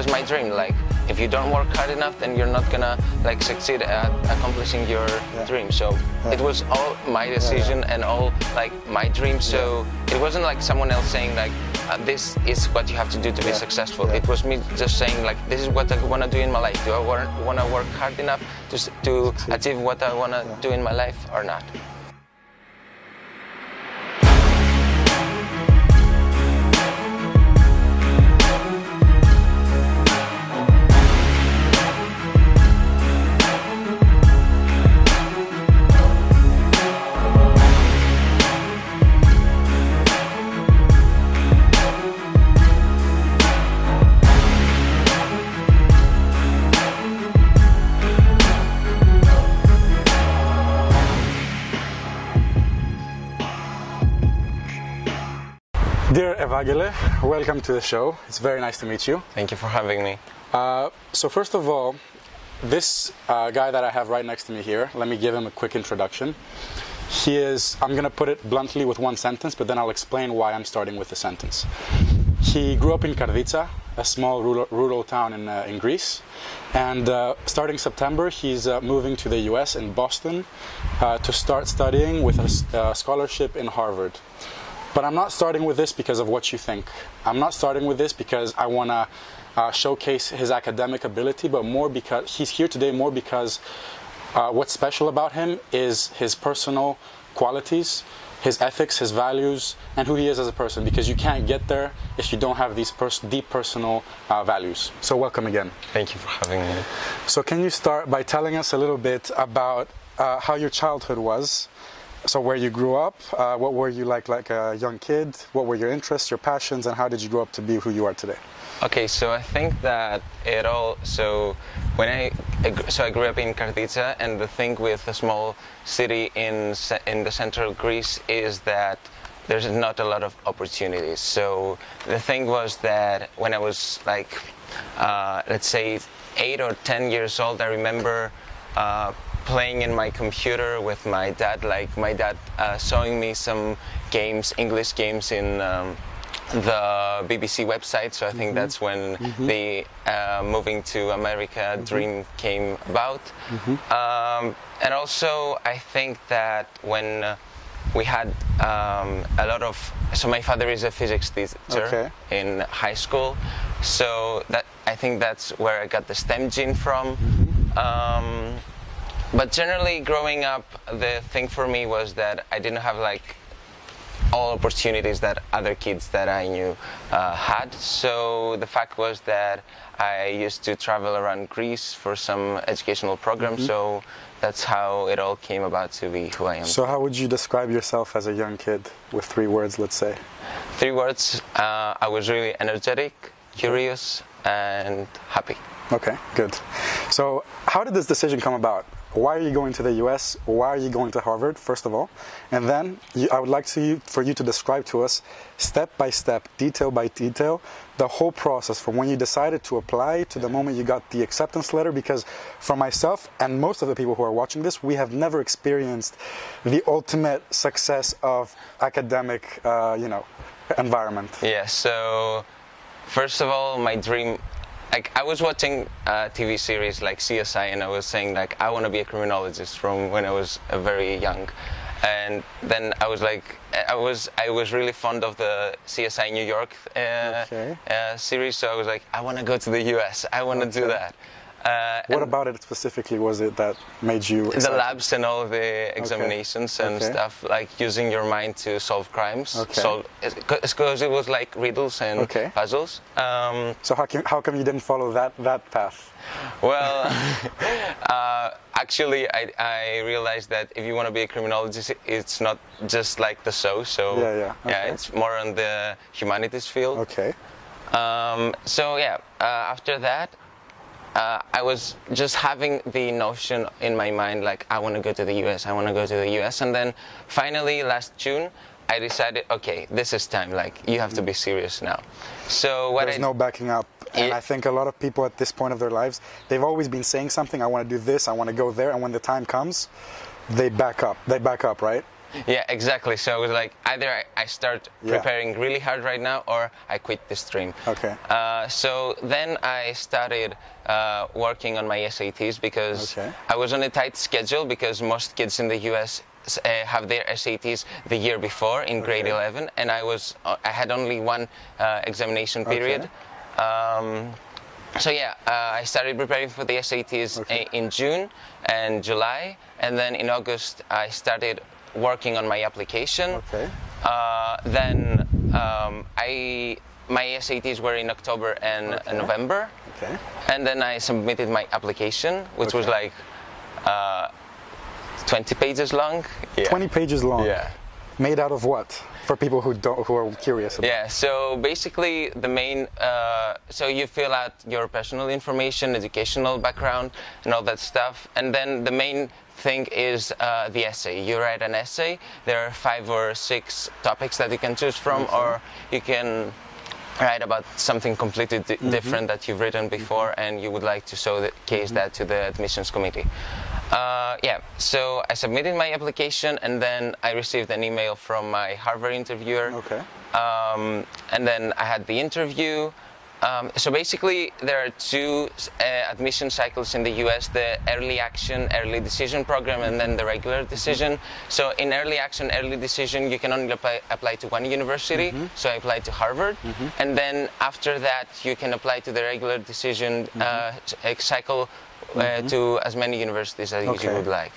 It's my dream. Like, if you don't work hard enough, then you're not gonna like succeed at accomplishing your Yeah. dream. So Yeah. it was all my decision and all like my dream. So it wasn't like someone else saying like, uh, "This is what you have to do to be successful." Yeah. It was me just saying like, "This is what I wanna do in my life. Do I want to work hard enough to to achieve what I wanna do in my life or not?" Evagile, welcome to the show. It's very nice to meet you. Thank you for having me. Uh, so first of all, this uh, guy that I have right next to me here, let me give him a quick introduction. He is, I'm going to put it bluntly with one sentence, but then I'll explain why I'm starting with the sentence. He grew up in Karditsa, a small rural, rural town in, uh, in Greece. And uh, starting September, he's uh, moving to the US in Boston uh, to start studying with a, uh, scholarship in Harvard. But I'm not starting with this because of what you think. I'm not starting with this because I want to uh, showcase his academic ability, but more because he's here today more because uh, what's special about him is his personal qualities, his ethics, his values, and who he is as a person. Because you can't get there if you don't have these pers- deep personal uh, values. So welcome again. Thank you for having me. So can you start by telling us a little bit about uh, how your childhood was? So where you grew up, uh, what were you like like a young kid? What were your interests, your passions, and how did you grow up to be who you are today? Okay, so I think that it all. So when I so I grew up in Karditsa, and the thing with a small city in in the central Greece is that there's not a lot of opportunities. So the thing was that when I was like, uh, let's say eight or ten years old, I remember. Uh, playing in my computer with my dad like my dad uh, showing me some games english games in um, the BBC website. So I think that's when the uh, moving to America dream came about. Um, and also, I think that when uh, we had um, a lot of so my father is a physics teacher Okay. in high school, so that I think that's where I got the STEM gene from. Um, but generally, growing up, the thing for me was that I didn't have like all opportunities that other kids that I knew uh, had. So the fact was that I used to travel around Greece for some educational programs. So that's how it all came about to be who I am. So how would you describe yourself as a young kid with three words, let's say? Three words: uh, I was really energetic, curious, and happy. Okay, good. So how did this decision come about? Why are you going to the US? Why are you going to Harvard, first of all? And then you, I would like to for you to describe to us, step by step, detail by detail, the whole process from when you decided to apply to the moment you got the acceptance letter. Because for myself and most of the people who are watching this, we have never experienced the ultimate success of academic, uh, you know, environment. Yeah, so first of all, my dream, like I was watching a TV series like CSI, and I was saying like I want to be a criminologist from when I was uh, very young, and then I was like I was I was really fond of the CSI New York uh, Okay. uh, series, so I was like I want to go to the US, I want to do that. Uh, What about it specifically was it that made you the labs and all the examinations and Okay. stuff, like using your mind to solve crimes. Okay. Solve because it was like riddles and Okay. puzzles. Um, So how, can, how come you didn't follow that, that path? well, uh, actually, I, I realized that if you want to be a criminologist, it's not just like the show. So Yeah, yeah, okay. it's more on the humanities field. Okay. Um, so yeah, uh, after that, uh, I was just having the notion in my mind like I want to go to the US, I want to go to the US, and then finally last June, I decided, okay, this is time. Like you have to be serious now. So what There's I no backing up. And. I think a lot of people at this point of their lives, they've always been saying something, I want to do this, I want to go there, and when the time comes, they back up. They back up, right? Yeah, exactly. So it was like either I, start Yeah. preparing really hard right now or I quit the stream. Okay. Uh, so then I started uh, working on my SATs because Okay. I was on a tight schedule because most kids in the US uh, have their SATs the year before in grade Okay. 11, and I was uh, I had only one uh, examination period. Um, so yeah, uh, I started preparing for the SATs Okay. in June and July, and then in August I started working on my application. Okay. Uh, then um, I my SATs were in October and Okay. November, Okay. and then I submitted my application, which was like uh, 20 pages long. Yeah. 20 pages long. Yeah. Made out of what? For people who don't, who are curious about. Yeah, so basically the main, uh, so you fill out your personal information, educational background, and all that stuff, and then the main thing is uh, the essay. You write an essay. There are five or six topics that you can choose from, or you can write about something completely di- different that you've written before, and you would like to showcase that to the admissions committee. Uh, yeah, so I submitted my application, and then I received an email from my Harvard interviewer. Okay. Um, and then I had the interview. Um, so basically, there are two uh, admission cycles in the US the early action, early decision program, and then the regular decision. So, in early action, early decision, you can only apply, apply to one university. So, I applied to Harvard. And then after that, you can apply to the regular decision uh, cycle uh, to as many universities as Okay. you would like.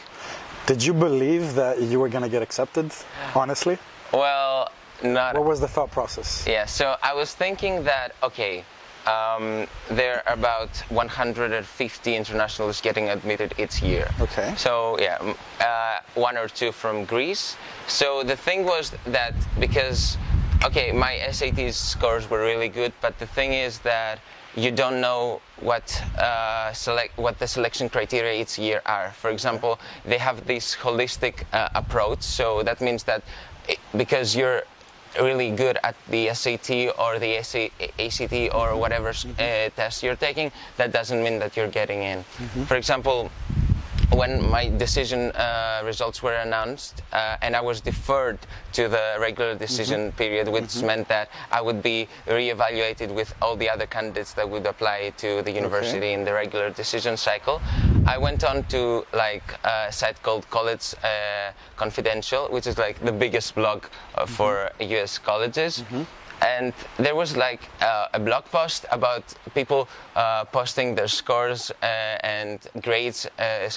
Did you believe that you were going to get accepted? Honestly? Well, not What was the thought process? Yeah, so I was thinking that, okay, um, there are about 150 internationals getting admitted each year. Okay. So, yeah, uh, one or two from Greece. So the thing was that because, okay, my SAT scores were really good, but the thing is that you don't know what uh, select what the selection criteria each year are. For example, they have this holistic uh, approach, so that means that i because you're really good at the SAT or the SA, ACT or whatever uh, test you're taking, that doesn't mean that you're getting in. For example, when my decision uh, results were announced uh, and I was deferred to the regular decision period, which meant that I would be reevaluated with all the other candidates that would apply to the university in the regular decision cycle. I went on to like a site called College uh, Confidential, which is like the biggest blog uh, for US colleges and there was like uh, a blog post about people uh, posting their scores uh, and grades, uh,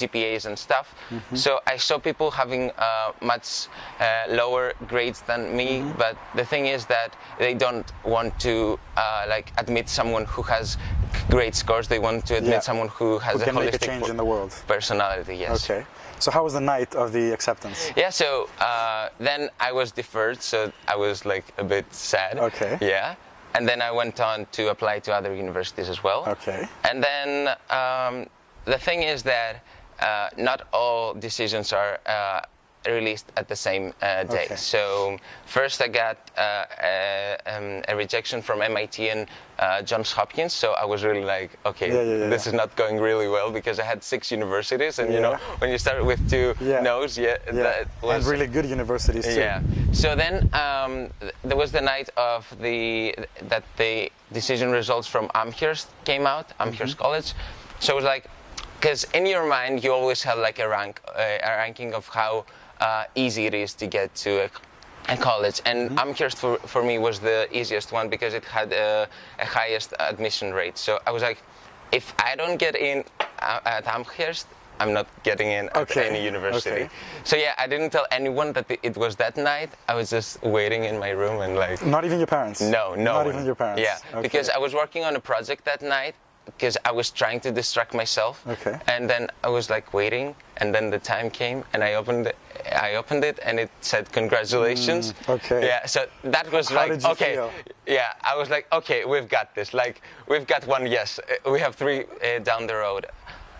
GPAs and stuff. So I saw people having uh, much uh, lower grades than me, but the thing is that they don't want to uh, like admit someone who has great scores. They want to admit Yeah. someone who has Who a make a holistic change in the world. personality. Yes. Okay. So how was the night of the acceptance? Yeah, so uh, then I was deferred, so I was like a bit sad. Okay. Yeah. And then I went on to apply to other universities as well. Okay. And then um, the thing is that uh, not all decisions are uh, released at the same uh, day. Okay. So first I got uh, a, um, a rejection from MIT and uh, Johns Hopkins. So I was really like, okay, Yeah, yeah, yeah, this is not going really well because I had six universities, and you know when you start with two Yeah. no's, yeah, that was and really good universities too. yeah. So then um, th- there was the night of the that the decision results from Amherst came out, Amherst College. So it was like, because in your mind you always have like a rank, uh, a ranking of how uh, easy it is to get to a, a college, and Amherst for, for me was the easiest one because it had a, a highest admission rate. So I was like, if I don't get in at Amherst. I'm not getting in at any university. okay. So yeah, I didn't tell anyone that it was that night. I was just waiting in my room and like, Not even your parents. no, no. Not one. even your parents. Yeah, Okay. because I was working on a project that night because I was trying to distract myself. Okay. And then I was like waiting, and then the time came, and I opened it. I opened it, and it said congratulations. Mm, okay. Yeah. So that was How like okay. feel? Yeah, I was like, okay, we've got this. Like, we've got one yes. Uh, We have three uh, down the road.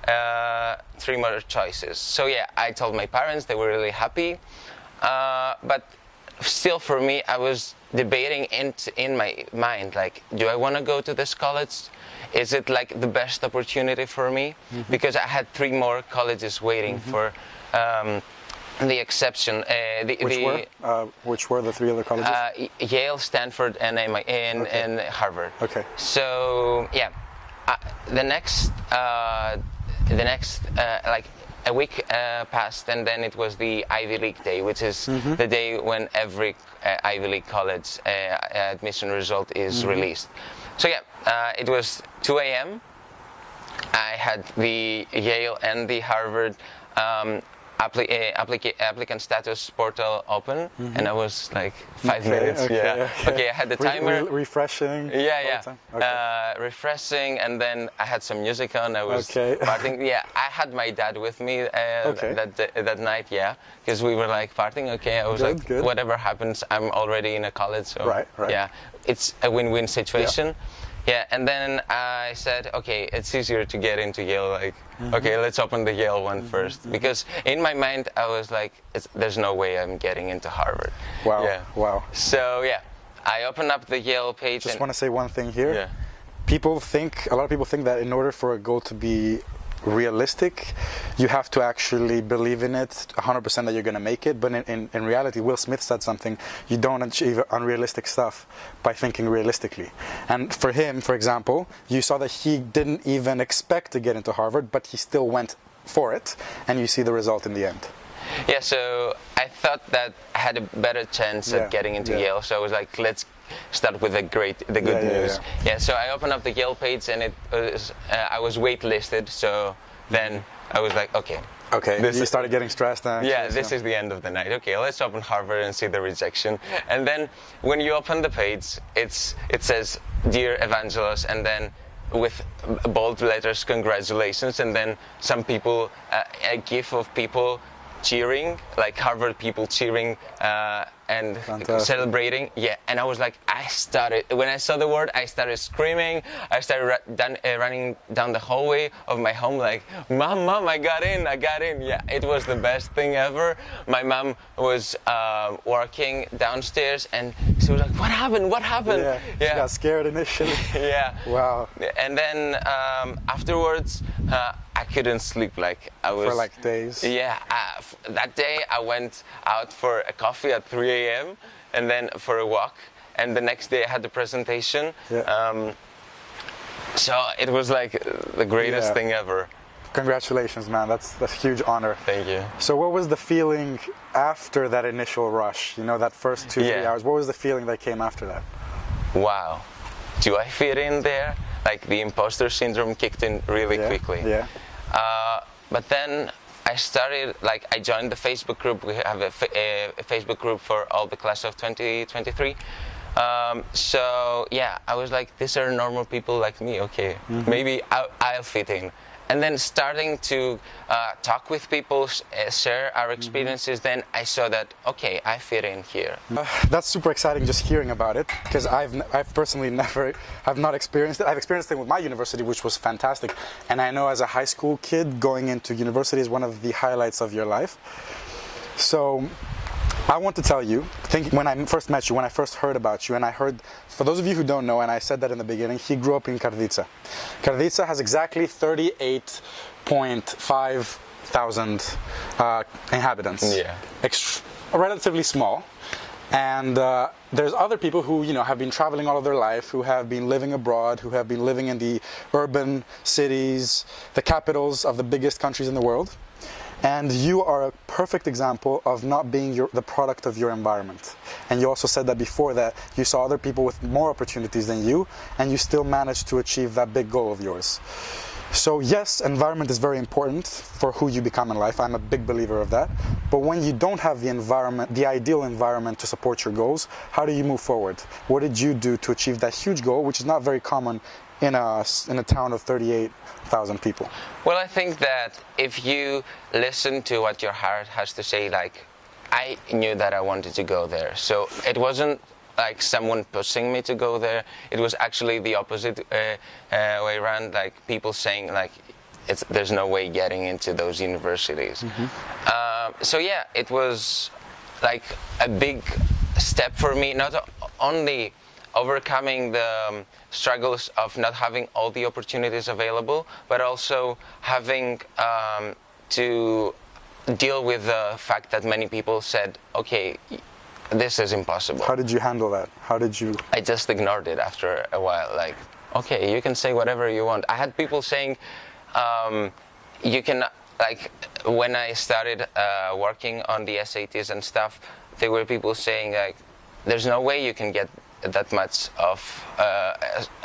Uh, three more choices. So yeah, I told my parents. They were really happy. Uh, but still, for me, I was debating in, in my mind, like, do I want to go to this college? Is it like the best opportunity for me? Because I had three more colleges waiting for. Um, the exception. Uh, the, Which the, were? Uh, which were the three other colleges? uh, Yale, Stanford, and, MI and, Okay. and Harvard. Okay. So yeah, uh, the next uh, the next uh, like a week uh, passed, and then it was the Ivy League day, which is Mm-hmm. the day when every uh, Ivy League college uh, admission result is Mm-hmm. released. So yeah, uh, it was 2 a.m. I had the Yale and the Harvard um, appli- uh, applica- applicant status portal open, and I was like five Mm-hmm. Okay, minutes. okay, yeah. okay. Okay, I had the Re- timer. re- refreshing. all yeah, yeah. Okay. Uh, refreshing, and then I had some music on. I was Okay. partying. Yeah, I had my dad with me uh, Okay. that that night. Yeah, because we were like partying. Okay, I was Good, like, good. whatever happens, I'm already in a college. So Right, right. Yeah, it's a win-win situation. Yeah, and then I said, okay, it's easier to get into Yale. Like, Mm-hmm. okay, let's open the Yale one first. because in my mind I was like, it's, there's no way I'm getting into Harvard. Wow. Yeah. Wow. So yeah, I opened up the Yale page. Just want to say one thing here. Yeah. People think a lot of people think that in order for a goal to be realistic, you have to actually believe in it 100% that you're going to make it. But in, in, in reality, Will Smith said something you don't achieve unrealistic stuff by thinking realistically. And for him, for example, you saw that he didn't even expect to get into Harvard, but he still went for it, and you see the result in the end. Yeah, so I thought that I had a better chance Yeah, at getting into yeah. Yale. So I was like, let's start with the great, the good Yeah, yeah, news. yeah. so I opened up the Yale page and it was, uh, I was waitlisted. So then I was like, okay. Okay, This you is- started getting stressed. And Yeah, anxious, this is the end of the night. Okay, let's open Harvard and see the rejection. And then when you open the page, it's it says "Dear Evangelos," and then with bold letters, congratulations, and then some people, uh, a gif of people cheering, like Harvard people cheering uh, and Fantastic. celebrating. Yeah, and I was like, I started when I saw the word, I started screaming. I started ra- uh, running down the hallway of my home, like, "Mom, mom, I got in, I got in!" Yeah, it was the best thing ever. My mom was uh, working downstairs, and she was like, "What happened? What happened?" Yeah, she got scared initially. yeah. Wow. And then um, afterwards, uh, I couldn't sleep. Like I was For like days. Yeah. That day, I went out for a coffee at 3 a.m. and then for a walk. And the next day, I had the presentation. Yeah. Um, so it was like the greatest Yeah. thing ever. Congratulations, man. That's that's a huge honor. Thank you. So, what was the feeling after that initial rush? You know, that first two, three Yeah. hours. What was the feeling that came after that? Wow. Do I fit in there? Like the imposter syndrome kicked in really Yeah, quickly. yeah. But then I started, like, I joined the Facebook group. We have a, fa- a, a Facebook group for all the class of 2023. Um, so, yeah, I was like, these are normal people like me. Okay, Mm-hmm. maybe I'll, I'll fit in. And then starting to uh, talk with people, uh, share our Mm-hmm. experiences, then I saw that, okay, I fit in here. Uh, that's super exciting just hearing about it because I've I've personally never have not experienced it. I've experienced it with my university, which was fantastic, and I know as a high school kid going into university is one of the highlights of your life. So. I want to tell you, think when I first met you, when I first heard about you, and I heard, for those of you who don't know, and I said that in the beginning, he grew up in Karditsa. Karditsa has exactly 38.5 thousand uh, inhabitants. Yeah. Ext- relatively small. And uh, there's other people who, you know, have been traveling all of their life, who have been living abroad, who have been living in the urban cities, the capitals of the biggest countries in the world. And you are a perfect example of not being your, the product of your environment. And you also said that before that you saw other people with more opportunities than you, and you still managed to achieve that big goal of yours. So yes, environment is very important for who you become in life. I'm a big believer of that. But when you don't have the environment, the ideal environment to support your goals, how do you move forward? What did you do to achieve that huge goal, which is not very common in a in a town of 38,000 people? Well, I think that if you listen to what your heart has to say, like, I knew that I wanted to go there. So it wasn't like someone pushing me to go there. It was actually the opposite uh, uh, way around, like people saying, like, it's, there's no way getting into those universities. Um, so yeah, it was like a big step for me, not only overcoming the um, struggles of not having all the opportunities available, but also having um, to deal with the fact that many people said, okay, this is impossible. How did you handle that? How did you? I just ignored it after a while. Like, okay, you can say whatever you want. I had people saying, um, you can, like, when I started uh, working on the SATs and stuff, there were people saying, like, there's no way you can get that much of uh,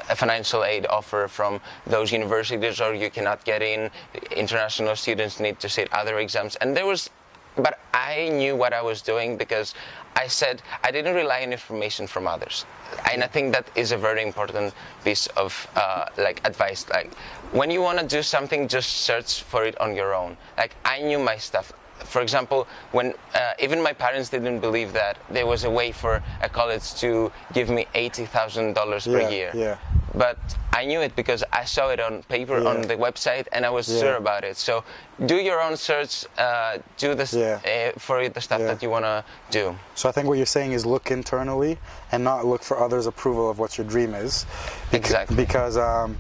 a financial aid offer from those universities or you cannot get in international students need to sit other exams and there was but I knew what I was doing because I said I didn't rely on information from others, and I think that is a very important piece of uh, like advice. Like when you want to do something, just search for it on your own. Like I knew my stuff. For example, when uh, even my parents didn't believe that there was a way for a college to give me eighty thousand dollars per Yeah, year yeah. but I knew it because I saw it on paper on the website and I was Yeah. sure about it. So do your own search, uh, do this Yeah. uh, for the stuff Yeah. that you want to do. So I think what you're saying is look internally and not look for others' approval of what your dream is. Bec- Exactly. Because, um,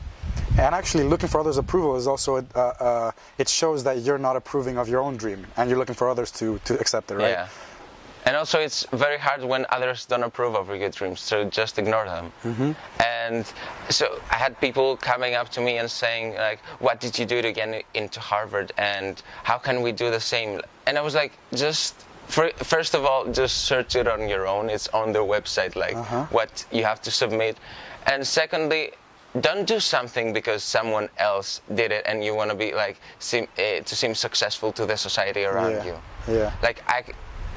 and actually looking for others' approval is also, uh, uh, it shows that you're not approving of your own dream and you're looking for others to, to accept it, right? Yeah. And also, it's very hard when others don't approve of your dreams, so just ignore them. Mm-hmm. And so I had people coming up to me and saying, like, "What did you do to get into Harvard? And how can we do the same?" And I was like, "Just first of all, just search it on your own. It's on their website, like Uh-huh. what you have to submit. And secondly." Don't do something because someone else did it and you want to be like seem, uh, to seem successful to the society around Yeah. you Yeah. like I,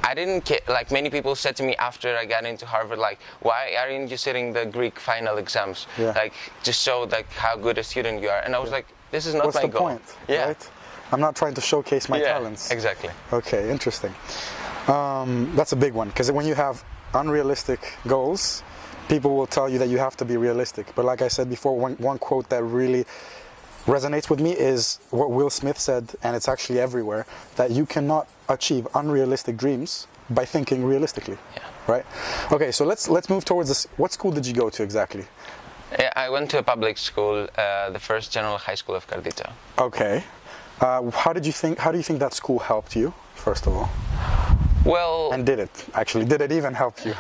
I didn't like many people said to me after I got into Harvard like why aren't you sitting the Greek final exams Yeah. like to show like how good a student you are and I was like this is not What's my the goal point? yeah Right? I'm not trying to showcase my yeah talents. exactly Okay, interesting. Um, that's a big one because when you have unrealistic goals, people will tell you that you have to be realistic. But like I said before, one, one quote that really resonates with me is what Will Smith said, and it's actually everywhere that you cannot achieve unrealistic dreams by thinking realistically. Yeah. Right. Okay, so let's let's move towards this. What school did you go to exactly? yeah I went to a public school uh, the first general high school of Karditsa Okay. Uh, how did you think? How do you think that school helped you? First of all, well and did it actually? Did it even help you?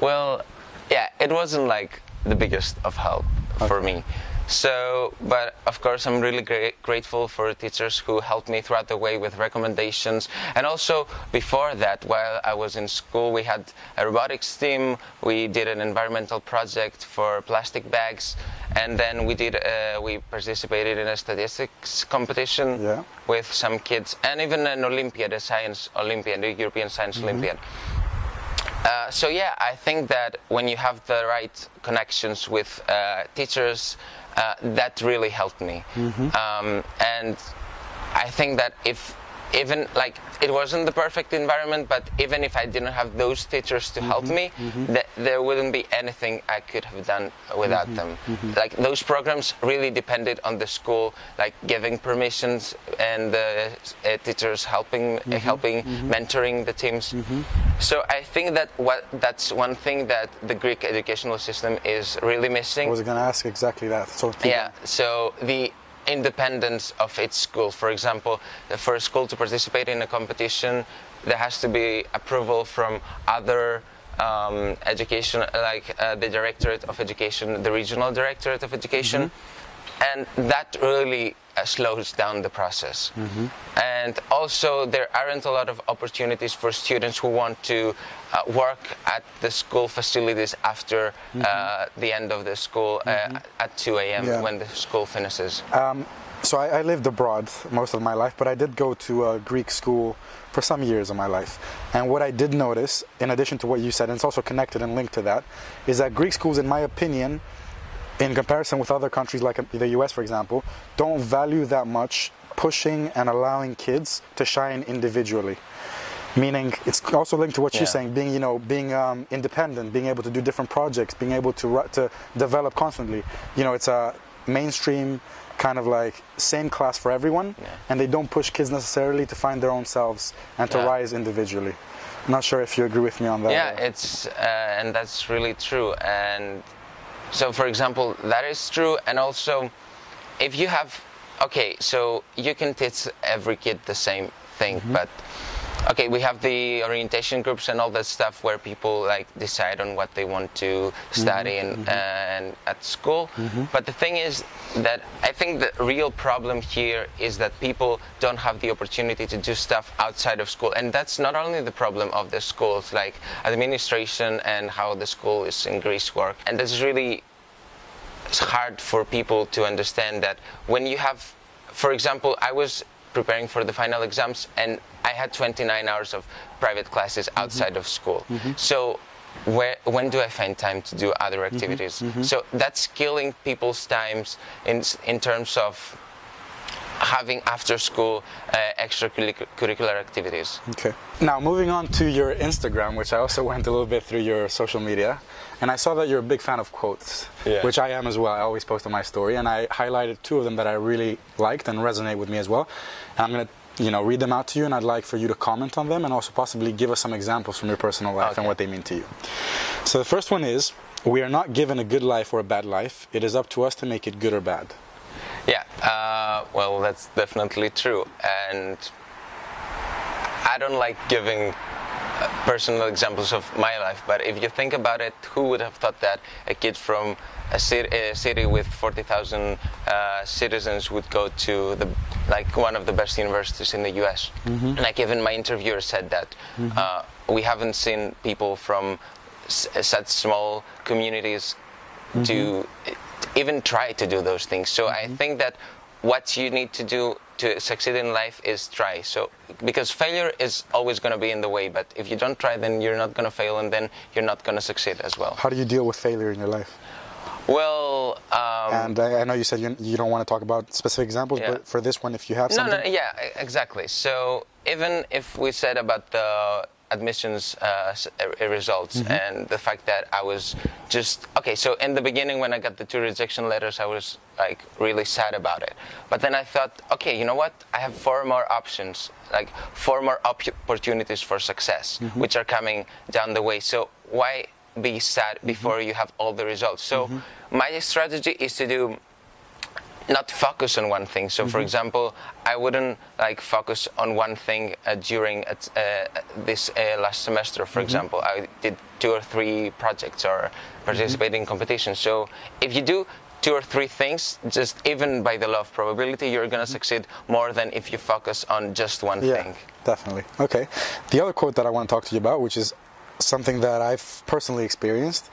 Well, yeah, it wasn't like the biggest of help for me. So, but of course, I'm really gra- grateful for teachers who helped me throughout the way with recommendations. And also, before that, while I was in school, we had a robotics team. We did an environmental project for plastic bags, and then we did uh, we participated in a statistics competition Yeah. with some kids, and even an Olympiad, a science Olympiad, a European Science Olympiad. Uh, so yeah, I think that when you have the right connections with uh, teachers, uh, that really helped me. Um, and I think that if even like it wasn't the perfect environment, but even if I didn't have those teachers to help mm-hmm. me, mm-hmm. th- there wouldn't be anything I could have done without mm-hmm. them. Like those programs really depended on the school, like giving permissions and the uh, teachers helping, uh, helping, mentoring the teams. So I think that what that's one thing that the Greek educational system is really missing. I was going to ask exactly that. So Yeah, so the independence of its school. For example, for a school to participate in a competition, there has to be approval from other um, education, like uh, the Directorate of Education, the Regional Directorate of Education, and that really uh, slows down the process. And also, there aren't a lot of opportunities for students who want to uh, work at the school facilities after uh, the end of the school uh, at 2 a.m. Yeah. when the school finishes. So I, I lived abroad most of my life, but I did go to a Greek school for some years of my life. And what I did notice, in addition to what you said, and it's also connected and linked to that, is that Greek schools, in my opinion, in comparison with other countries like the US, for example, don't value that much pushing and allowing kids to shine individually. Meaning, it's also linked to what Yeah. you're saying, being you know, being um, independent, being able to do different projects, being able to to develop constantly. You know, it's a mainstream kind of like same class for everyone, Yeah. and they don't push kids necessarily to find their own selves and to Yeah. rise individually. I'm not sure if you agree with me on that. Yeah, it's uh, and that's really true. And so, for example, that is true. And also, if you have, okay, so you can teach every kid the same think. Mm-hmm. But okay, we have the orientation groups and all that stuff where people like decide on what they want to study mm-hmm, and, mm-hmm. Uh, and at school. Mm-hmm. But the thing is that I think the real problem here is that people don't have the opportunity to do stuff outside of school, and that's not only the problem of the schools, like administration and how the school is in Greece work, and that's really hard for people to understand that when you have, for example, I was preparing for the final exams and I had 29 hours of private classes mm-hmm. outside of school. Mm-hmm. So where, when do I find time to do other mm-hmm. activities? So that's killing people's times in, in terms of having after school uh, extracurricular activities. Okay. Now, moving on to your Instagram, which I also went a little bit through your social media, and I saw that you're a big fan of quotes, Yeah. which I am as well. I always post on my story, and I highlighted two of them that I really liked and resonate with me as well. And I'm gonna, you know, read them out to you, and I'd like for you to comment on them, and also possibly give us some examples from your personal life and what they mean to you. So the first one is. We are not given a good life or a bad life. It is up to us to make it good or bad. Yeah, uh, well, that's definitely true. And I don't like giving personal examples of my life, but if you think about it, who would have thought that a kid from a city, a city with 40,000 uh, citizens would go to the like one of the best universities in the U.S. Like even my interviewer said that. Uh, we haven't seen people from s- such small communities to even try to do those things. So I think that what you need to do to succeed in life is try. So because failure is always going to be in the way, but if you don't try, then you're not going to fail, and then you're not going to succeed as well. How do you deal with failure in your life? Well, um, And I, I know you said you, you don't want to talk about specific examples, Yeah. but for this one, if you have no, something. no, yeah, e- exactly. So even if we said about the admissions uh, s- uh, uh results mm-hmm. and the fact that I was just okay. So in the beginning, when I got the two rejection letters, I was like really sad about it. But then I thought, okay, you know what? I have four more options, like four more op- opportunities for success, mm-hmm. which are coming down the way. So why be sad mm-hmm. before you have all the results? So my strategy is to do not focus on one thing. So, for example, I wouldn't like focus on one thing uh, during uh, uh, this uh, last semester. For example, I did two or three projects or participated in competitions. So, if you do two or three things, just even by the law of probability, you're gonna succeed more than if you focus on just one Yeah, thing. definitely. Okay. The other quote that I want to talk to you about, which is something that I've personally experienced,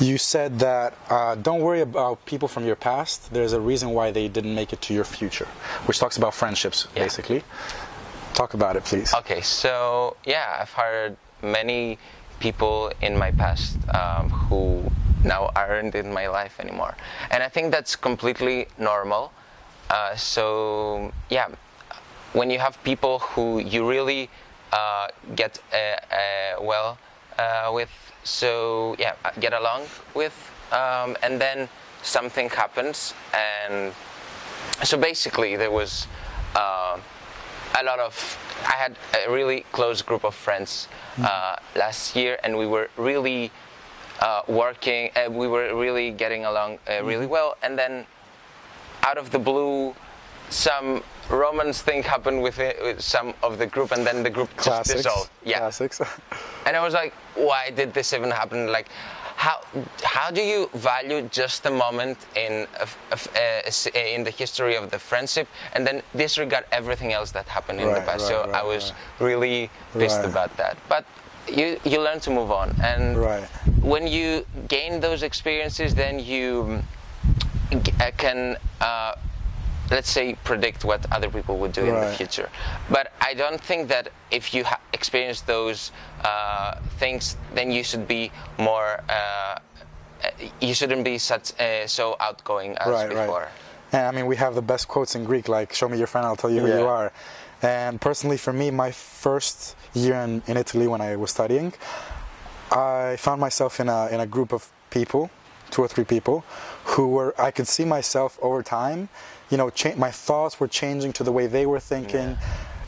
you said that uh, don't worry about people from your past. There's a reason why they didn't make it to your future, which talks about friendships, Yeah. basically. Talk about it, please. Okay, so yeah, I've hired many people in my past um, who now aren't in my life anymore, and I think that's completely normal. Uh, so yeah, when you have people who you really uh, get uh, uh, well uh, with, so yeah, get along with, um, and then something happens, and so basically there was uh, a lot of i had a really close group of friends uh, last year and we were really uh, working uh, we were really getting along uh, really well and then out of the blue some romance thing happened with, it, with some of the group and then the group just Classics. dissolved yeah Classics. and I was like, why did this even happen? Like, how how do you value just a moment in uh, uh, in the history of the friendship and then disregard everything else that happened in the past? right, so I was right. really pissed Right. about that. But you you learn to move on, and Right. when you gain those experiences, then you g- uh, can. Uh, let's say predict what other people would do in the future but i don't think that if you ha- experience those uh, things then you should be more uh, uh, you shouldn't be such uh, so outgoing as right, before right. And I mean, we have the best quotes in Greek, like "Show me your friend, I'll tell you who you are." And personally, for me, my first year in, in Italy when I was studying, I found myself in a in a group of people, two or three people, who were I could see myself over time. You know, cha- my thoughts were changing to the way they were thinking.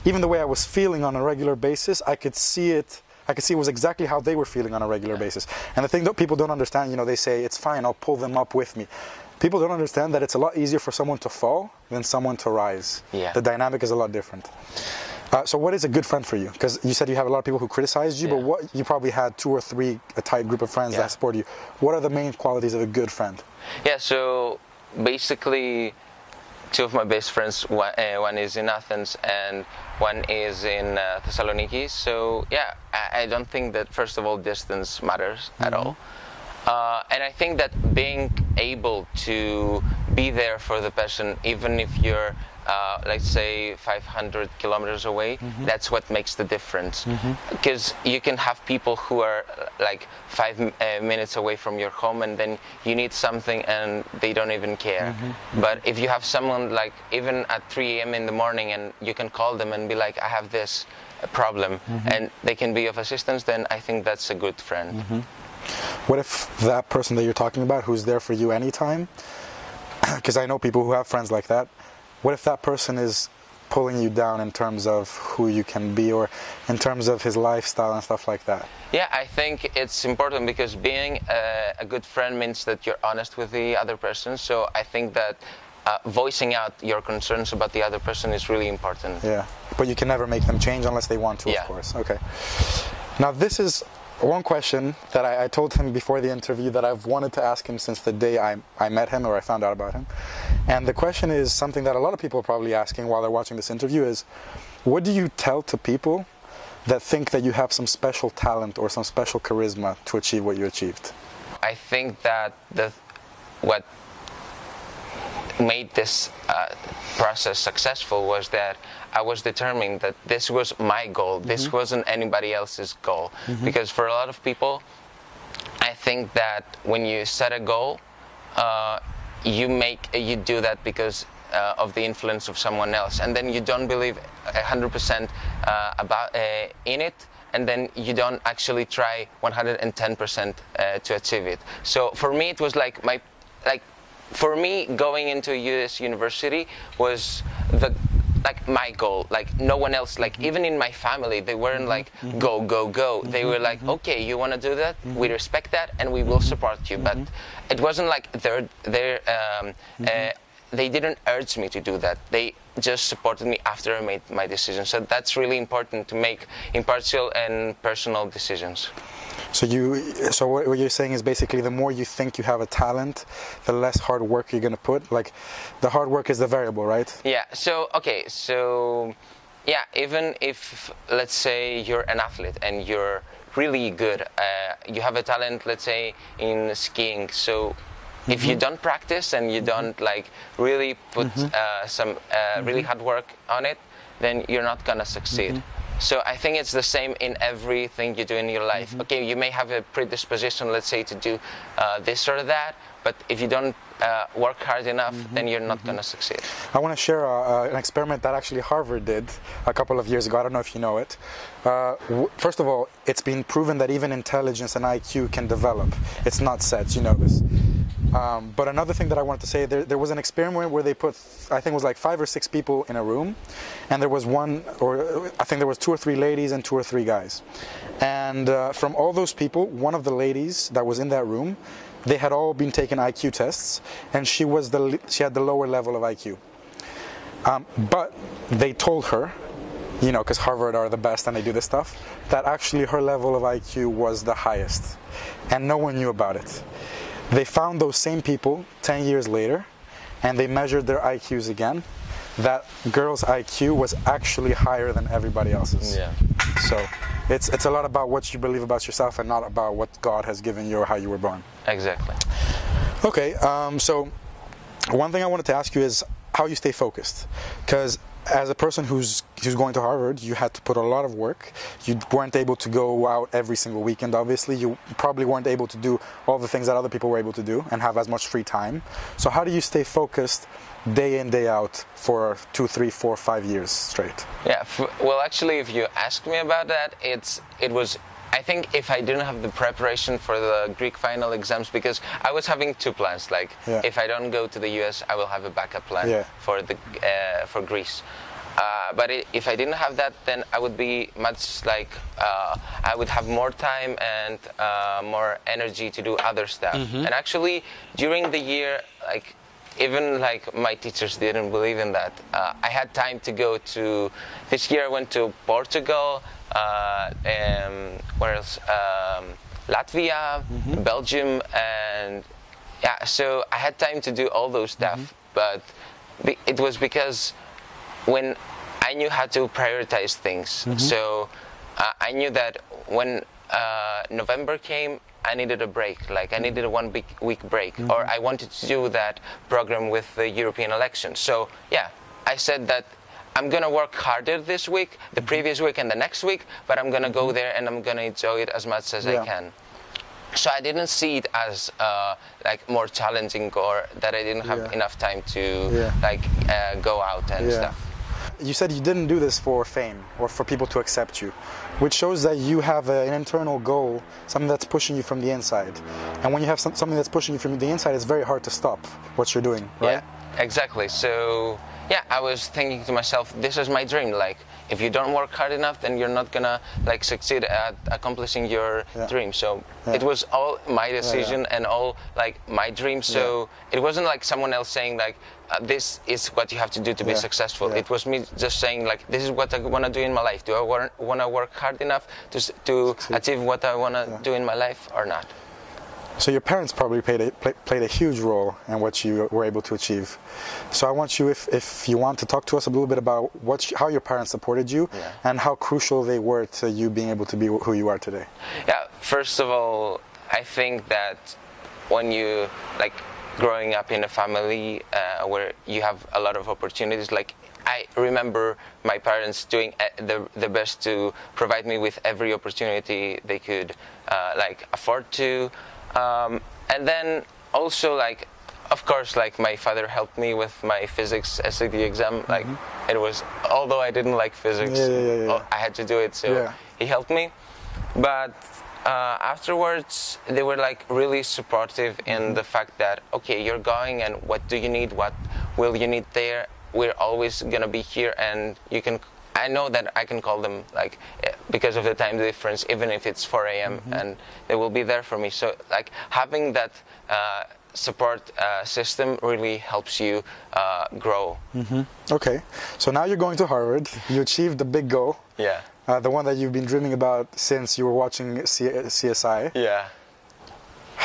Even the way I was feeling on a regular basis, I could see it. I could see it was exactly how they were feeling on a regular basis. And the thing that people don't understand, you know, they say it's fine, I'll pull them up with me. People don't understand that it's a lot easier for someone to fall than someone to rise. Yeah. The dynamic is a lot different. Uh, so, what is a good friend for you? Because you said you have a lot of people who criticize you, but what you probably had two or three a tight group of friends Yeah. that support you. What are the main qualities of a good friend? Yeah, so basically, two of my best friends, one, uh, one is in Athens and one is in uh, Thessaloniki. So, yeah, I, I don't think that, first of all, distance matters at all. Uh, and I think that being able to be there for the person, even if you're, uh, let's say, 500 kilometers away, that's what makes the difference. Because you can have people who are uh, like five uh, minutes away from your home, and then you need something, and they don't even care. But if you have someone like even at 3 a.m. in the morning, and you can call them and be like, "I have this." problem and they can be of assistance then i think that's a good friend What if that person that you're talking about, who's there for you anytime, because I know people who have friends like that, what if that person is pulling you down in terms of who you can be or in terms of his lifestyle and stuff like that? Yeah, I think it's important because being a, a good friend means that you're honest with the other person. So I think that uh, voicing out your concerns about the other person is really important. Yeah, but you can never make them change unless they want to, Yeah. of course. Okay. Now, this is one question that I, I told him before the interview that I've wanted to ask him since the day I, I met him or I found out about him. And the question is something that a lot of people are probably asking while they're watching this interview is what do you tell to people that think that you have some special talent or some special charisma to achieve what you achieved? I think that the what made this uh, process successful was that I was determined that this was my goal. This wasn't anybody else's goal. Because for a lot of people, I think that when you set a goal, uh, you make you do that because uh, of the influence of someone else, and then you don't believe 100% uh, about uh, in it, and then you don't actually try 110% uh, to achieve it. So for me, it was like my like for me going into a US university was the like my goal. Like no one else like mm-hmm. even in my family they weren't mm-hmm. like go mm-hmm. go go. They were like okay you want to do that? We respect that and we will support you. But it wasn't like they're they're um, uh, they didn't urge me to do that. They just supported me after i made my decision. So that's really important to make impartial and personal decisions So you, so what, what you're saying is basically the more you think you have a talent, the less hard work you're gonna put. Like, the hard work is the variable, right? Yeah. So okay. So yeah, even if let's say you're an athlete and you're really good, uh, you have a talent, let's say in skiing. So if you don't practice and you don't like really put uh, some uh, really hard work on it, then you're not gonna succeed. So I think it's the same in everything you do in your life. Okay, you may have a predisposition, let's say, to do uh, this or that, but if you don't uh, work hard enough, then you're not gonna succeed. I want to share uh, uh, an experiment that actually Harvard did a couple of years ago. I don't know if you know it. Uh, w- first of all, it's been proven that even intelligence and IQ can develop. It's not set, you know this. Um, but another thing that I wanted to say, there, there was an experiment where they put, I think it was like five or six people in a room, and there was one, or I think there was two or three ladies and two or three guys. And uh, from all those people, one of the ladies that was in that room, they had all been taken IQ tests, and she was the she had the lower level of IQ. Um, but they told her, you know, because Harvard are the best and they do this stuff, that actually her level of IQ was the highest, and no one knew about it. They found those same people 10 years later, and they measured their IQs again. That girl's IQ was actually higher than everybody else's. Yeah. So it's it's a lot about what you believe about yourself and not about what God has given you or how you were born. Exactly. Okay, um, so one thing I wanted to ask you is how you stay focused, because as a person who's who's going to Harvard, you had to put a lot of work. You weren't able to go out every single weekend. Obviously, you probably weren't able to do all the things that other people were able to do and have as much free time. So how do you stay focused day in day out for two, three, four, five years straight? Yeah. Well, actually, if you ask me about that, it's it was. I think if I didn't have the preparation for the Greek final exams, because I was having two plans. Like, Yeah. if I don't go to the US, I will have a backup plan Yeah. for the uh, for Greece. Uh, but i if I didn't have that, then I would be much like uh, I would have more time and uh, more energy to do other stuff. And actually, during the year, like even like my teachers didn't believe in that. Uh, I had time to go to. This year I went to Portugal. Uh, um, where else? Um, Latvia, Belgium, and yeah. So I had time to do all those stuff, but be, it was because when I knew how to prioritize things. So uh, I knew that when uh, November came, I needed a break. Like I needed a one big week break, or I wanted to do that program with the European elections. So yeah, I said that. I'm gonna work harder this week, the previous week, and the next week, but I'm gonna go there and I'm gonna enjoy it as much as Yeah. I can. So I didn't see it as uh, like more challenging or that I didn't have Yeah. enough time to Yeah. like uh, go out and stuff. You said you didn't do this for fame or for people to accept you, which shows that you have an internal goal, something that's pushing you from the inside. And when you have some, something that's pushing you from the inside, it's very hard to stop what you're doing, right? Yeah, exactly. So yeah, I was thinking to myself, this is my dream. Like, if you don't work hard enough, then you're not gonna like succeed at accomplishing your Yeah. dream. So Yeah. it was all my decision and all like my dream. So it wasn't like someone else saying like, uh, this is what you have to do to be successful. Yeah. It was me just saying like, this is what I want to do in my life. Do I want to work hard enough to to achieve what I want to do in my life or not? So your parents probably played a, play, played a huge role in what you were able to achieve. So I want you, if, if you want, to talk to us a little bit about what, how your parents supported you Yeah. and how crucial they were to you being able to be who you are today. Yeah, first of all, I think that when you like growing up in a family uh, where you have a lot of opportunities, like I remember my parents doing uh, the the best to provide me with every opportunity they could uh, like afford to, um, and then also like. Of course, like my father helped me with my physics SAT exam. Like it was, although I didn't like physics, Yeah, yeah, yeah, I had to do it. So he helped me but uh, afterwards they were like really supportive in the fact that okay you're going and what do you need what will you need there we're always gonna be here and you can i know that i can call them like eh, because of the time difference even if it's 4 a.m and they will be there for me. So like having that uh, support uh, system really helps you uh, grow. Okay, so now you're going to Harvard. You achieved the big goal, yeah. Uh, the one that you've been dreaming about since you were watching C- CSI. yeah.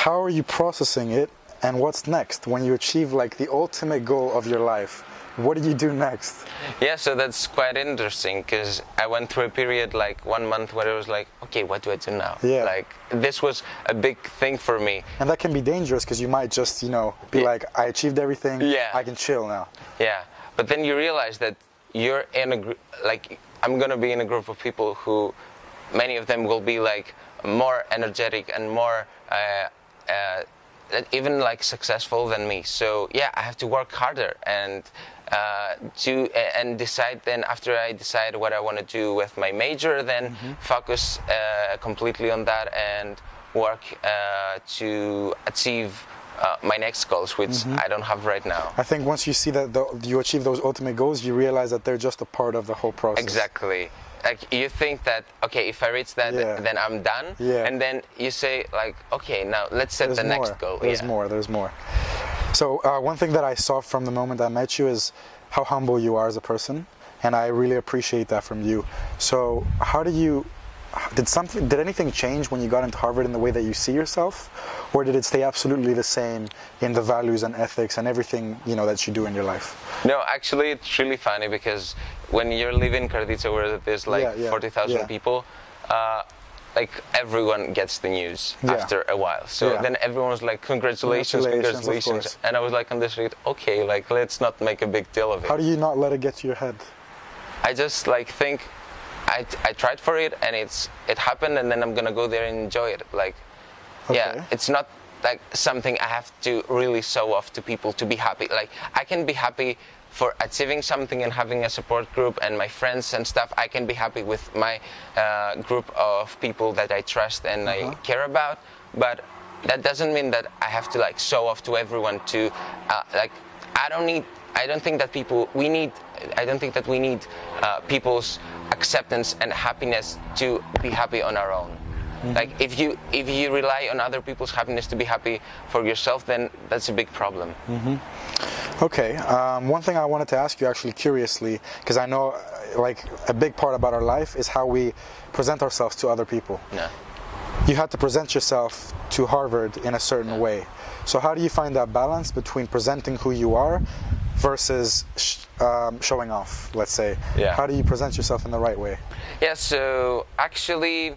How are you processing it, and what's next when you achieve like the ultimate goal of your life? What do you do next? Yeah, so that's quite interesting because I went through a period like one month where it was like, okay, what do I do now? Yeah. Like this was a big thing for me. And that can be dangerous because you might just, you know, be Yeah. like, I achieved everything. Yeah. I can chill now. Yeah, but then you realize that you're in a gr- like I'm gonna be in a group of people who, many of them will be like more energetic and more. Uh, uh, even like successful than me. So yeah, I have to work harder and uh, to and decide. Then after I decide what I want to do with my major, then focus uh, completely on that and work uh, to achieve uh, my next goals, which I don't have right now. I think once you see that the, you achieve those ultimate goals, you realize that they're just a part of the whole process. Exactly. Like you think that okay, if I reach that, Yeah. then I'm done. Yeah. And then you say like, okay, now let's set There's the more. next goal. There's yeah. more. There's more. So uh, one thing that I saw from the moment I met you is how humble you are as a person, and I really appreciate that from you. So how do you? Did something? Did anything change when you got into Harvard in the way that you see yourself, or did it stay absolutely the same in the values and ethics and everything you know that you do in your life? No, actually, it's really funny because when you're living in Karditsa, where there's like Yeah, yeah, 40,000 yeah. people, uh, like everyone gets the news Yeah. after a while. So Yeah. then everyone's like, congratulations, Congratulations, congratulations. And I was like on the street, okay, like let's not make a big deal of it. How do you not let it get to your head? I just like think I, I tried for it and it's it happened and then I'm gonna go there and enjoy it. Like Okay. yeah, it's not like something I have to really show off to people to be happy. Like I can be happy for achieving something and having a support group and my friends and stuff. I can be happy with my uh, group of people that I trust and I care about. But that doesn't mean that I have to like show off to everyone to uh, like I don't need I don't think that people we need I don't think that we need uh, people's acceptance and happiness to be happy on our own. Like if you if you rely on other people's happiness to be happy for yourself, then that's a big problem. Okay. Um, one thing I wanted to ask you, actually, curiously, because I know, uh, like, a big part about our life is how we present ourselves to other people. Yeah. You had to present yourself to Harvard in a certain way. So how do you find that balance between presenting who you are versus sh- um, showing off? Let's say. Yeah. How do you present yourself in the right way? Yeah, so actually,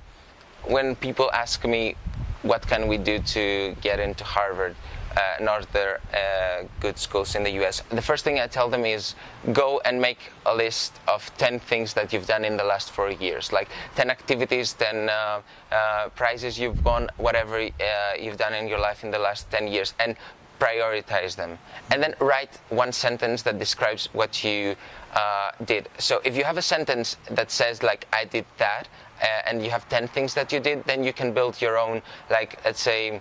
when people ask me what can we do to get into Harvard uh, and other uh, good schools in the US, the first thing I tell them is go and make a list of 10 things that you've done in the last four years, like 10 activities, 10 uh, uh, prizes you've won, whatever uh, you've done in your life in the last 10 years, and prioritize them. And then write one sentence that describes what you uh, did. So if you have a sentence that says, like, I did that, uh, and you have 10 things that you did, then you can build your own, like, let's say,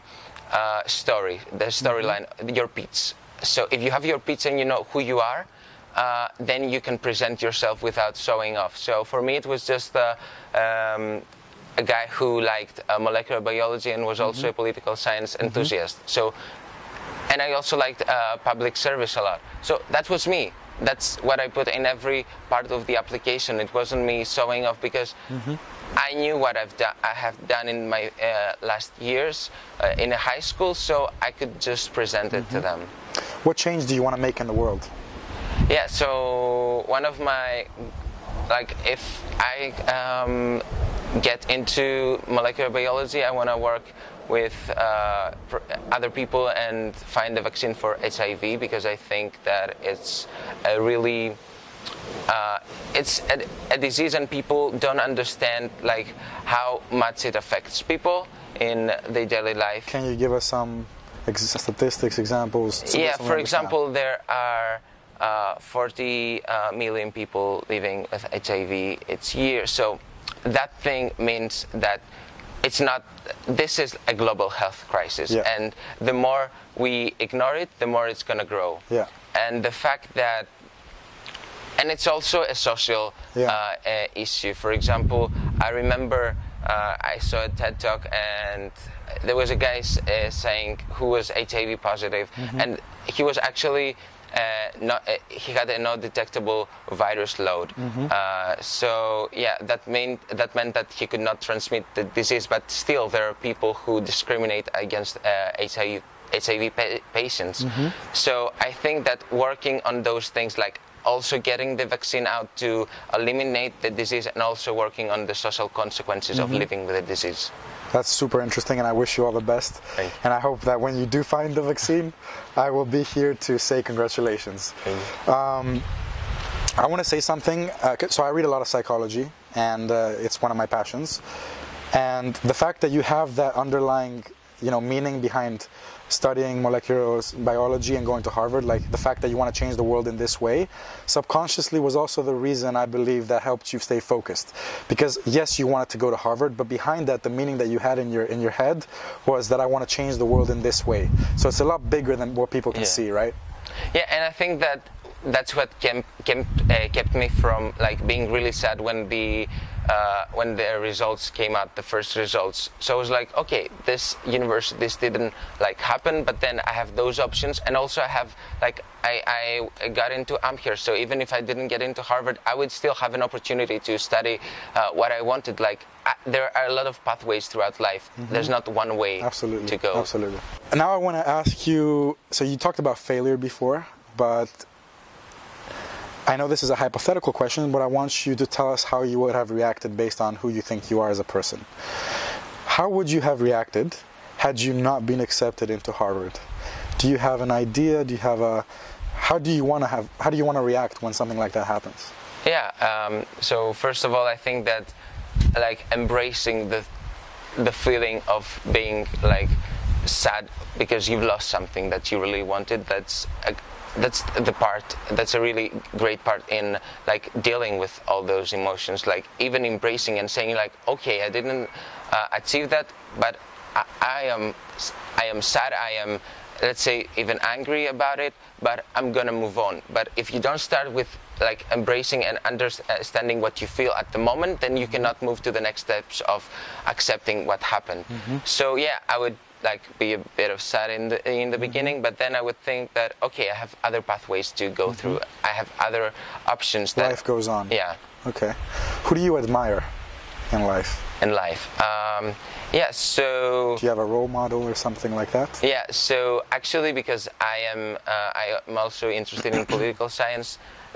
uh, story, the storyline, your beats. So if you have your beats and you know who you are, uh, then you can present yourself without showing off. So for me, it was just uh, um, a guy who liked uh, molecular biology and was also a political science enthusiast. So, and I also liked uh, public service a lot. So that was me. That's what I put in every part of the application. It wasn't me showing off because I knew what I've done. I have done in my uh, last years uh, in high school, so I could just present it to them. What change do you want to make in the world? Yeah, so one of my, like, if I um, get into molecular biology, I want to work with uh, pr- other people and find a vaccine for HIV because I think that it's a really uh, it's a, a disease and people don't understand like how much it affects people in their daily life. Can you give us some ex- statistics, examples? so yeah, for example, there are uh, 40 uh, million people living with HIV each year. So that thing means that it's not. This is a global health crisis, Yeah. and the more we ignore it, the more it's going to grow. Yeah. And the fact that and it's also a social Yeah. uh, uh, issue. For example, I remember uh, I saw a TED talk and there was a guy uh, saying who was HIV positive, Mm-hmm. and he was actually. Uh, not, uh, he had a not detectable virus load, Mm-hmm. uh, so yeah, that meant that meant that he could not transmit the disease. But still, there are people who discriminate against uh, HIV HIV pa- patients. Mm-hmm. So I think that working on those things, like also getting the vaccine out to eliminate the disease, and also working on the social consequences Mm-hmm. of living with the disease. That's super interesting, and I wish you all the best. And I hope that when you do find the vaccine, I will be here to say congratulations. Um, I want to say something. Uh, so I read a lot of psychology, and uh, it's one of my passions. And the fact that you have that underlying, you know, meaning behind studying molecular biology and going to Harvard, like the fact that you want to change the world in this way, subconsciously was also the reason I believe that helped you stay focused. Because yes, you wanted to go to Harvard, but behind that, the meaning that you had in your in your head was that I want to change the world in this way. So it's a lot bigger than what people can Yeah. see, right? Yeah, and I think that that's what kept kept, uh, kept me from like being really sad when the uh, when the results came out, the first results. So I was like, okay, this universe, this didn't like happen, but then I have those options, and also I have like I, I got into Ampere, so even if I didn't get into Harvard, I would still have an opportunity to study uh, what I wanted. Like I, there are a lot of pathways throughout life. There's not one way Absolutely. to go. Absolutely. Now I want to ask you. So you talked about failure before, but I know this is a hypothetical question, but I want you to tell us how you would have reacted based on who you think you are as a person. How would you have reacted had you not been accepted into Harvard? Do you have an idea? Do you have a how do you want to have how do you want to react when something like that happens? Yeah. Um, so first of all, I think that like embracing the the feeling of being like sad because you've lost something that you really wanted. That's a, that's the part. That's a really great part in like dealing with all those emotions. Like even embracing and saying like, okay, I didn't uh, achieve that, but I, I am I am sad. I am let's say even angry about it but i'm gonna move on but if you don't start with like embracing and understanding what you feel at the moment then you cannot move to the next steps of accepting what happened so yeah i would like be a bit of sad in the in the beginning but then i would think that okay i have other pathways to go through i have other options that Life goes on. yeah Okay. Who do you admire in life? in life um, yeah so Do you have a role model or something like that? Yeah, so actually, because I am, uh, I am also interested in political science.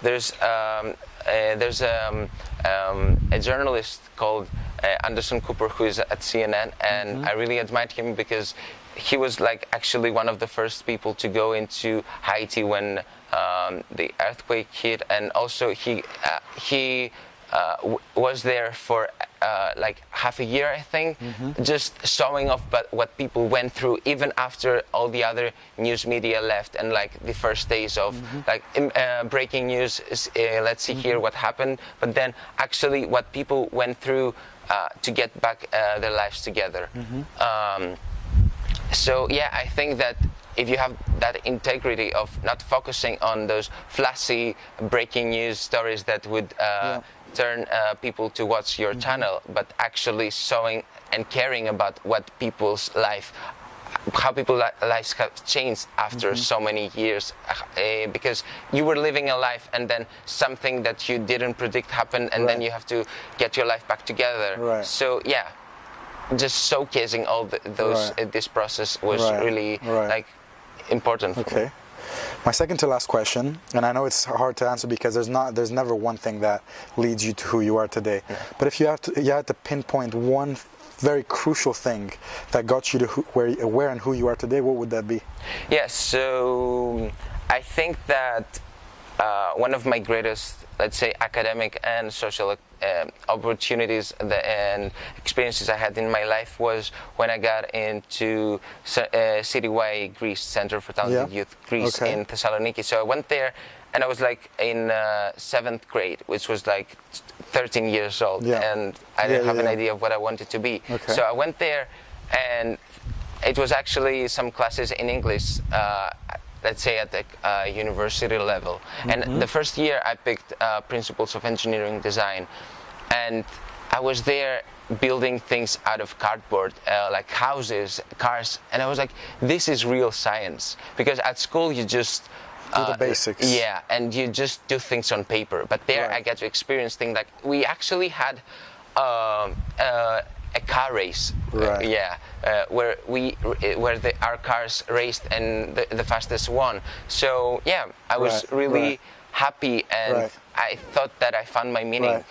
There's um, uh, there's um, um, a journalist called uh, Anderson Cooper who is at CNN, and I really admired him because he was like actually one of the first people to go into Haiti when um, the earthquake hit, and also he uh, he uh, w- was there for uh, like half a year, I think, just showing off but what people went through even after all the other news media left and like the first days of like im- uh, breaking news. Is, uh, let's see here what happened, but then actually what people went through uh, to get back uh, their lives together. Um, so yeah, I think that if you have that integrity of not focusing on those flashy breaking news stories that would uh, turn uh, people to watch your channel, but actually showing and caring about what people's life, how people's li- lives have changed after so many years, uh, because you were living a life and then something that you didn't predict happened, and then you have to get your life back together. Right. So yeah, just showcasing all the, those Right. uh, this process was Right, really right. like important. for me. Okay. My second to last question, and I know it's hard to answer because there's not, there's never one thing that leads you to who you are today. But if you have to, you had to pinpoint one very crucial thing that got you to who, where, where and who you are today, what would that be? Yeah, so I think that uh, one of my greatest, let's say, academic and social uh, opportunities and experiences I had in my life was when I got into uh, CTY Greece, Center for Talented Yeah. Youth Greece Okay. in Thessaloniki. So I went there and I was like in uh, seventh grade, which was like 13 years old. Yeah. And I didn't yeah, have an idea of what I wanted to be. Okay. So I went there and it was actually some classes in English, uh, let's say at the uh, university level. Mm-hmm. And the first year I picked uh, Principles of Engineering Design. And I was there building things out of cardboard, uh, like houses, cars. And I was like, this is real science. Because at school you just. Do the basics. Yeah, and you just do things on paper. But there Right. I got to experience things like we actually had um, uh, a car race. Uh, yeah, uh, where we uh, where the, our cars raced and the, the fastest one. So yeah, I was Right, really right. happy and Right. I thought that I found my meaning. Right.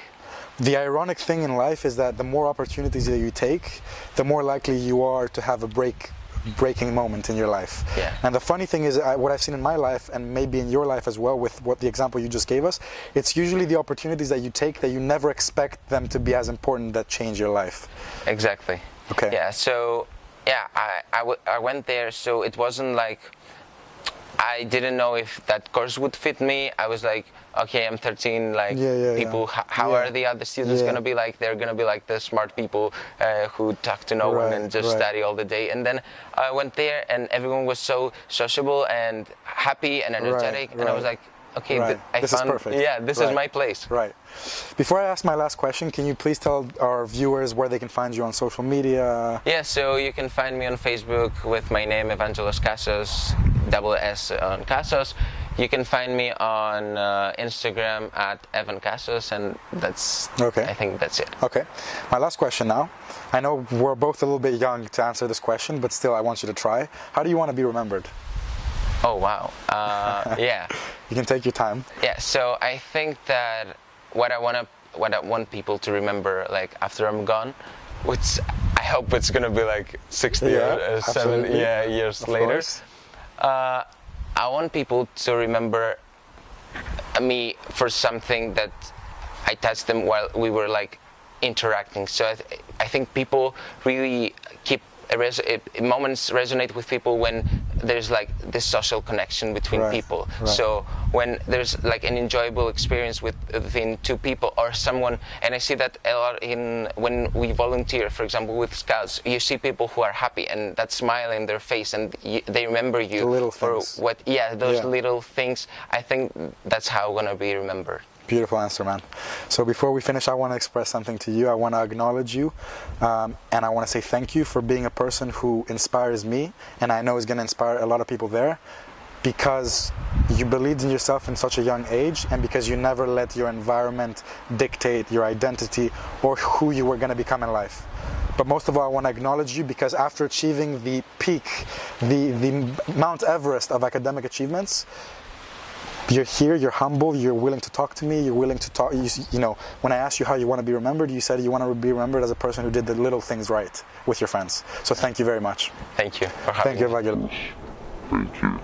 The ironic thing in life is that the more opportunities that you take, the more likely you are to have a break breaking moment in your life. Yeah. And the funny thing is I, what I've seen in my life and maybe in your life as well with what the example you just gave us, it's usually the opportunities that you take that you never expect them to be as important that change your life. Exactly. Okay. Yeah. So yeah, I, I, w- I went there. So it wasn't like I didn't know if that course would fit me. I was like, okay, I'm 13. Like Yeah, yeah, people, yeah. how are the other students Yeah. gonna be like? They're gonna be like the smart people uh, who talk to no one and just right. study all the day. And then I went there, and everyone was so sociable and happy and energetic. and I was like, okay, Right. th- I This is found, perfect. yeah, this Right. is my place. Right. Before I ask my last question, can you please tell our viewers where they can find you on social media? Yeah, so you can find me on Facebook with my name Evangelos Casas, double S on Casos. You can find me on uh, Instagram at Evan Casas, and that's. Okay. I think that's it. Okay. My last question now. I know we're both a little bit young to answer this question, but still, I want you to try. How do you want to be remembered? Oh wow. Uh, yeah, You can take your time. yeah. So I think that what I want to, what I want people to remember, like after I'm gone, which I hope it's gonna be like 60 Yeah, or uh, 70 yeah, years Of later. course. Uh, I want people to remember me for something that I touched them while we were like interacting. So I, th- I think people really keep res- uh, moments resonate with people when there's like this social connection between Right, people. right. So when there's like an enjoyable experience with within two people or someone, and I see that a lot in when we volunteer, for example, with scouts, you see people who are happy and that smile in their face, and y they remember you The little for things. what. Yeah, those Yeah. little things. I think that's how we're gonna be remembered. Beautiful answer, man. So before we finish, I want to express something to you. I want to acknowledge you, um, and I want to say thank you for being a person who inspires me, and I know is going to inspire a lot of people there, because you believed in yourself in such a young age, and because you never let your environment dictate your identity or who you were going to become in life. But most of all, I want to acknowledge you because after achieving the peak, the, the Mount Everest of academic achievements, you're here, you're humble, you're willing to talk to me, you're willing to talk. You, you know, when I asked you how you want to be remembered, you said you want to be remembered as a person who did the little things right with your friends. So thank you very much. Thank you for having Thank you, me. Vagil. Thank you.